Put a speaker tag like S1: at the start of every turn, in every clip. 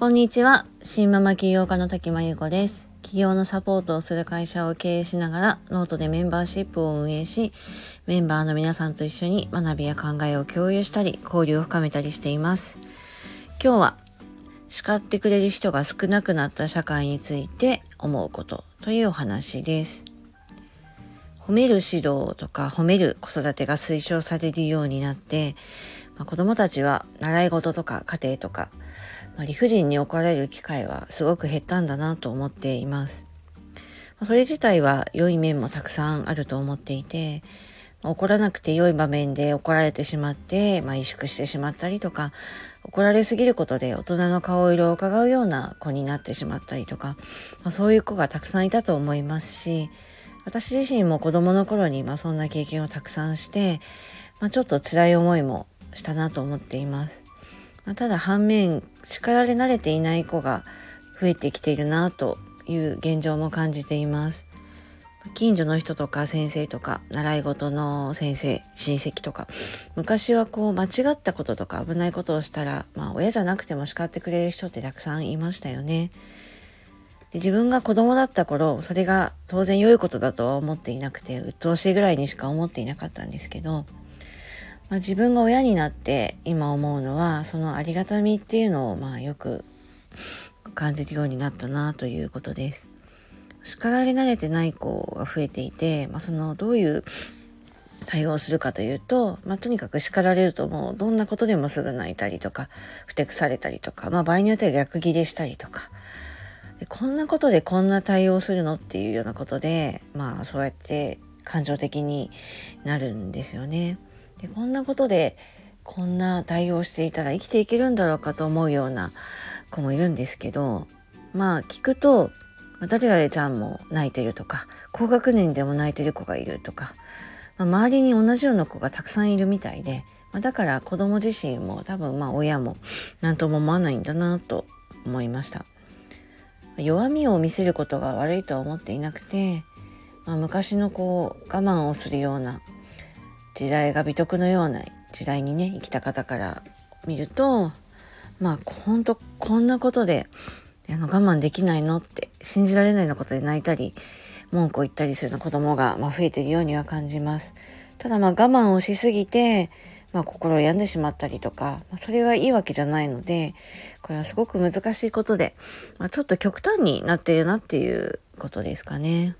S1: こんにちは。新ママ起業家の滝真由子です。起業のサポートをする会社を経営しながら、ノートでメンバーシップを運営し、メンバーの皆さんと一緒に学びや考えを共有したり、交流を深めたりしています。今日は、叱ってくれる人が少なくなった社会について思うことというお話です。褒める指導とか褒める子育てが推奨されるようになって、まあ、子供たちは習い事とか家庭とか、まあ、理不尽に怒られる機会はすごく減ったんだなと思っています。それ自体は良い面もたくさんあると思っていて、怒らなくて良い場面で怒られてしまって、まあ、萎縮してしまったりとか、怒られすぎることで大人の顔色を伺うような子になってしまったりとか、まあ、そういう子がたくさんいたと思いますし、私自身も子供の頃にまあそんな経験をたくさんして、まあ、ちょっと辛い思いもしたなと思っています。まあ、ただ反面叱られ慣れていない子が増えてきているなという現状も感じています。近所の人とか先生とか習い事の先生親戚とか昔はこう間違ったこととか危ないことをしたら、まあ、親じゃなくても叱ってくれる人ってたくさんいましたよね。で自分が子供だった頃それが当然良いことだとは思っていなくて鬱陶しいぐらいにしか思っていなかったんですけど、まあ、自分が親になって今思うのはそのありがたみっていうのをまあよく感じるようになったなということです。叱られ慣れてない子が増えていて、まあ、そのどういう対応するかというと、まあ、とにかく叱られるともうどんなことでもすぐ泣いたりとかふてくされたりとか、まあ、場合によっては逆ギレしたりとかでこんなことでこんな対応するのっていうようなことでまあそうやって感情的になるんですよね。でこんなことでこんな対応していたら生きていけるんだろうかと思うような子もいるんですけどまあ聞くと誰々ちゃんも泣いてるとか高学年でも泣いてる子がいるとか、まあ、周りに同じような子がたくさんいるみたいで、まあ、だから子供自身も多分まあ親も何とも思わないんだなと思いました。弱みを見せることが悪いとは思っていなくて、まあ、昔のこう我慢をするような時代が美徳のような時代にね生きた方から見るとまあほんとこんなことであの我慢できないのって信じられないようなことで泣いたり文句を言ったりするような子供が、まあ、増えているようには感じます。ただまあ我慢をしすぎて、まあ、心を病んでしまったりとか、まあ、それがいいわけじゃないのでこれはすごく難しいことで、まあ、ちょっと極端になっているなっていうことですかね。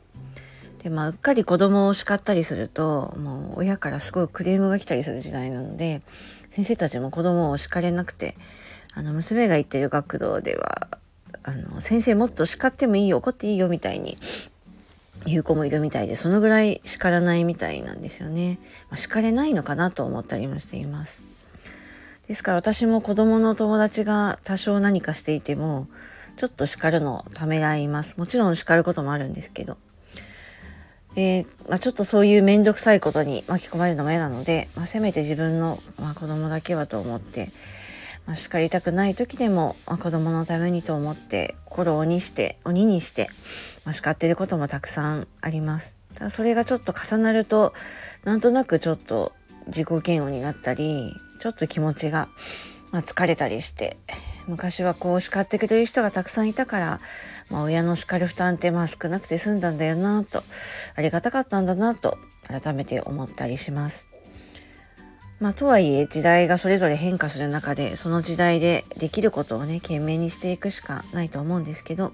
S1: でまあうっかり子供を叱ったりするともう親からすごいクレームが来たりする時代なので先生たちも子供を叱れなくてあの娘が行ってる学童ではあの先生もっと叱ってもいいよ怒っていいよみたいに言う子もいるみたいでそのぐらい叱らないみたいなんですよね、まあ、叱れないのかなと思ったりもしています。ですから私も子供の友達が多少何かしていてもちょっと叱るのためらいます。もちろん叱ることもあるんですけどで、まあ、ちょっとそういう面倒くさいことに巻き込まれるのも嫌なので、まあ、せめて自分の、まあ、子供だけはと思ってまあ、叱りたくない時でも、まあ、子供のためにと思って心を鬼して鬼にして、まあ、叱ってることもたくさんあります。ただそれがちょっと重なるとなんとなくちょっと自己嫌悪になったりちょっと気持ちが、まあ、疲れたりして昔はこう叱ってくれる人がたくさんいたから、まあ、親の叱る負担ってまあ少なくて済んだんだよなとありがたかったんだなと改めて思ったりします。まあ、とはいえ時代がそれぞれ変化する中でその時代でできることをね懸命にしていくしかないと思うんですけど、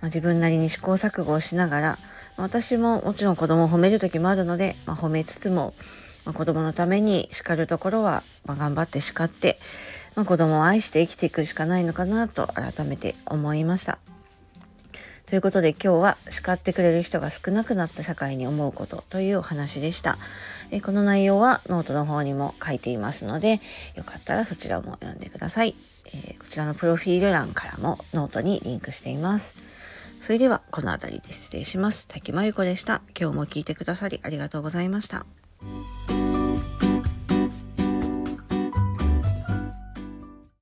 S1: まあ、自分なりに試行錯誤をしながら私ももちろん子供を褒める時もあるので、まあ、褒めつつも、まあ、子供のために叱るところは、ま頑張って叱って、ま子供を愛して生きていくしかないのかなと改めて思いました。ということで今日は叱ってくれる人が少なくなった社会に思うことというお話でした。えこの内容はノートの方にも書いていますので、よかったらそちらも読んでください。えこちらのプロフィール欄からもノートにリンクしています。それではこの辺りで失礼します。滝真由子でした。今日も聞いてくださりありがとうございました。